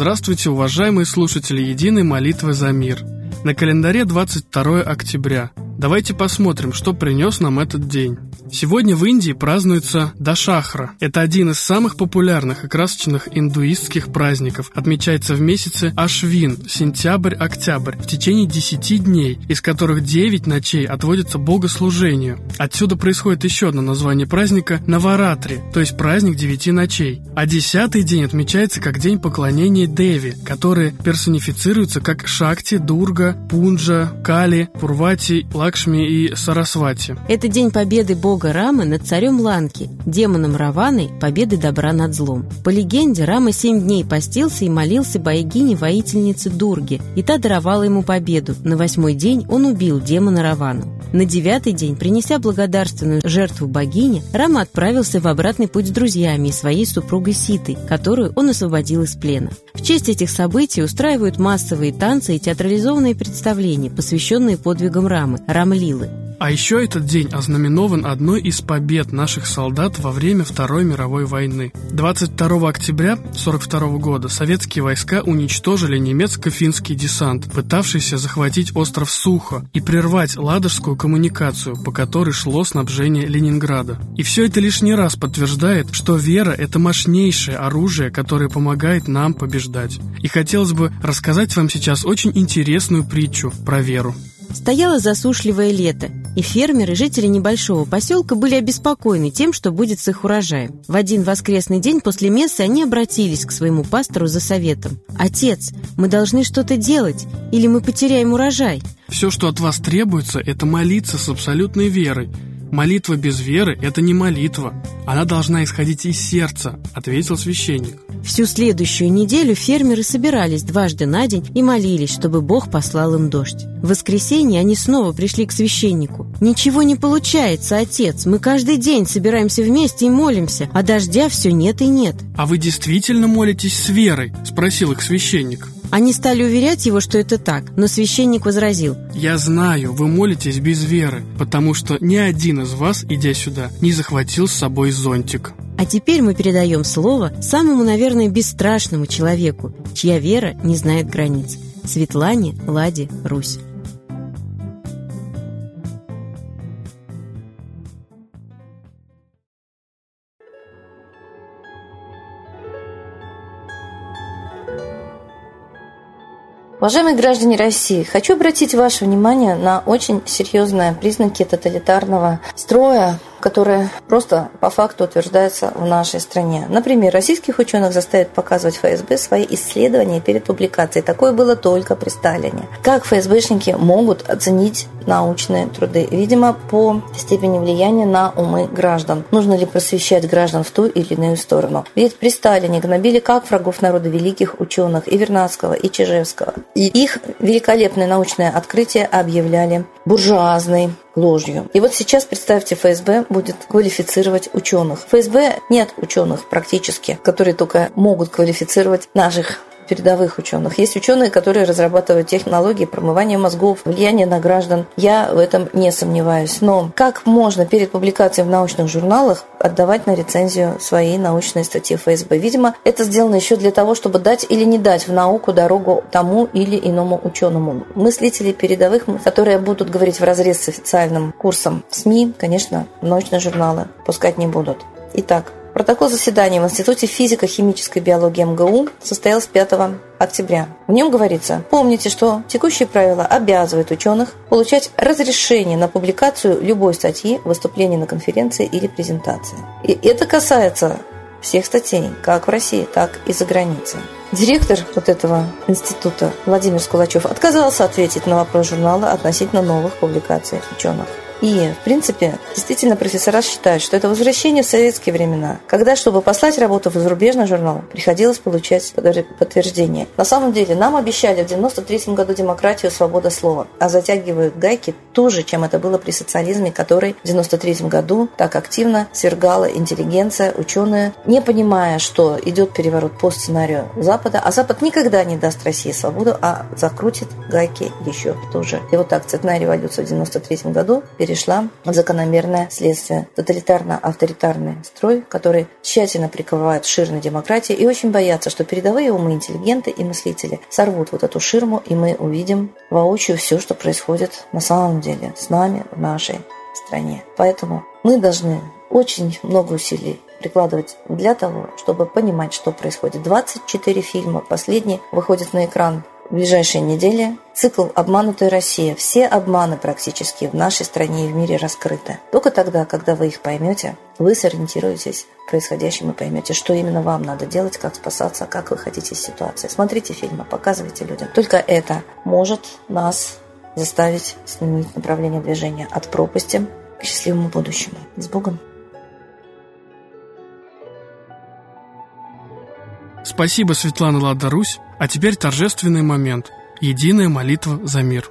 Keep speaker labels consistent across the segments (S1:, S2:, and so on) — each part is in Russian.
S1: Здравствуйте, уважаемые слушатели Единой молитвы за мир. На календаре 22 октября. Давайте посмотрим, что принес нам этот день. Сегодня в Индии празднуется Дашахра. Это один из самых популярных и красочных индуистских праздников. Отмечается в месяце Ашвин, сентябрь-октябрь, в течение 10 дней, из которых 9 ночей отводятся богослужению. Отсюда происходит еще одно название праздника – Наваратри, то есть праздник 9 ночей. А десятый день отмечается как день поклонения Деви, которые персонифицируются как Шакти, Дурга, Пунджа, Кали, Пурвати, Лакшми и Сарасвати.
S2: Это день победы бога Рамы над царем Ланки, демоном Раваной, победы добра над злом. По легенде, Рама семь дней постился и молился богине-воительнице Дурге, и та даровала ему победу. На восьмой день он убил демона Равану. На девятый день, принеся благодарственную жертву богине, Рама отправился в обратный путь с друзьями и своей супругой Ситой, которую он освободил из плена. В честь этих событий устраивают массовые танцы и театрализованные представления, посвященные подвигам Рамы, Рамлилы.
S1: А еще этот день ознаменован одной из побед наших солдат во время Второй мировой войны. 22 октября 1942 года советские войска уничтожили немецко-финский десант, пытавшийся захватить остров Сухо и прервать ладожскую коммуникацию, по которой шло снабжение Ленинграда. И все это лишний раз подтверждает, что вера – это мощнейшее оружие, которое помогает нам побеждать. И хотелось бы рассказать вам сейчас очень интересную притчу про веру.
S2: Стояло засушливое лето, и фермеры, жители небольшого поселка, были обеспокоены тем, что будет с их урожаем. В один воскресный день после мессы они обратились к своему пастору за советом. «Отец, мы должны что-то делать, или мы потеряем урожай».
S1: «Все, что от вас требуется, это молиться с абсолютной верой. Молитва без веры – это не молитва. Она должна исходить из сердца», – ответил священник.
S2: Всю следующую неделю фермеры собирались дважды на день и молились, чтобы Бог послал им дождь. В воскресенье они снова пришли к священнику. «Ничего не получается, отец. Мы каждый день собираемся вместе и молимся, а дождя все нет и нет».
S1: «А вы действительно молитесь с верой?» – спросил их священник.
S2: Они стали уверять его, что это так, но священник возразил.
S1: «Я знаю, вы молитесь без веры, потому что ни один из вас, идя сюда, не захватил с собой зонтик».
S2: А теперь мы передаем слово самому, наверное, бесстрашному человеку, чья вера не знает границ. Светлане Ладе Русь.
S3: Уважаемые граждане России, хочу обратить ваше внимание на очень серьезные признаки тоталитарного строя, которое просто по факту утверждается в нашей стране. Например, российских ученых заставят показывать ФСБ свои исследования перед публикацией. Такое было только при Сталине. Как ФСБшники могут оценить научные труды? Видимо, по степени влияния на умы граждан. Нужно ли просвещать граждан в ту или иную сторону? Ведь при Сталине гнобили как врагов народа великих ученых и Вернадского, и Чижевского. И их великолепное научное открытие объявляли буржуазной ложью. И вот сейчас, представьте, ФСБ будет квалифицировать ученых. ФСБ нет ученых практически, которые только могут квалифицировать наших передовых ученых. Есть ученые, которые разрабатывают технологии промывания мозгов, влияние на граждан. Я в этом не сомневаюсь. Но как можно перед публикацией в научных журналах отдавать на рецензию свои научные статьи ФСБ? Видимо, это сделано еще для того, чтобы дать или не дать в науку дорогу тому или иному ученому. Мыслители передовых, которые будут говорить в разрез с официальным курсом СМИ, конечно, научные журналы пускать не будут. Итак, Протокол заседания в Институте физико-химической биологии МГУ состоялся 5 октября. В нем говорится, помните, что текущие правила обязывают ученых получать разрешение на публикацию любой статьи, выступления на конференции или презентации. И это касается всех статей, как в России, так и за границей. Директор вот этого института Владимир Скулачев отказался ответить на вопрос журнала относительно новых публикаций ученых. И, в принципе, действительно профессора считают, что это возвращение в советские времена, когда, чтобы послать работу в зарубежный журнал, приходилось получать подтверждение. На самом деле, нам обещали в 93 году демократию свобода слова, а затягивают гайки туже, чем это было при социализме, который в 93 году так активно свергала интеллигенция, ученые, не понимая, что идет переворот по сценарию Запада, а Запад никогда не даст России свободу, а закрутит гайки еще туже. И вот так цветная революция в 93 году –
S4: перешла в закономерное следствие. Тоталитарно-авторитарный строй, который тщательно прикрывает ширной демократии и очень боятся, что передовые умы, интеллигенты и мыслители сорвут вот эту ширму, и мы увидим воочию все, что происходит на самом деле с нами в нашей стране. Поэтому мы должны очень много усилий прикладывать для того, чтобы понимать, что происходит. 24 фильма, последний выходит на экран в ближайшие недели. Цикл «Обманутая Россия». Все обманы практически в нашей стране и в мире раскрыты. Только тогда, когда вы их поймете, вы сориентируетесь в происходящем и поймете, что именно вам надо делать, как спасаться, как выходить из ситуации. Смотрите фильмы, показывайте людям. Только это может нас заставить сменить направление движения от пропасти к счастливому будущему. С Богом!
S1: Спасибо, Светлана Ладарусь. А теперь торжественный момент. Единая молитва за мир.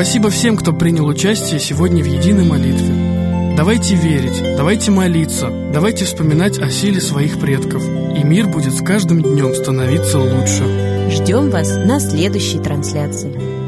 S1: Спасибо всем, кто принял участие сегодня в единой молитве. Давайте верить, давайте молиться, давайте вспоминать о силе своих предков, и мир будет с каждым днем становиться лучше.
S2: Ждем вас на следующей трансляции.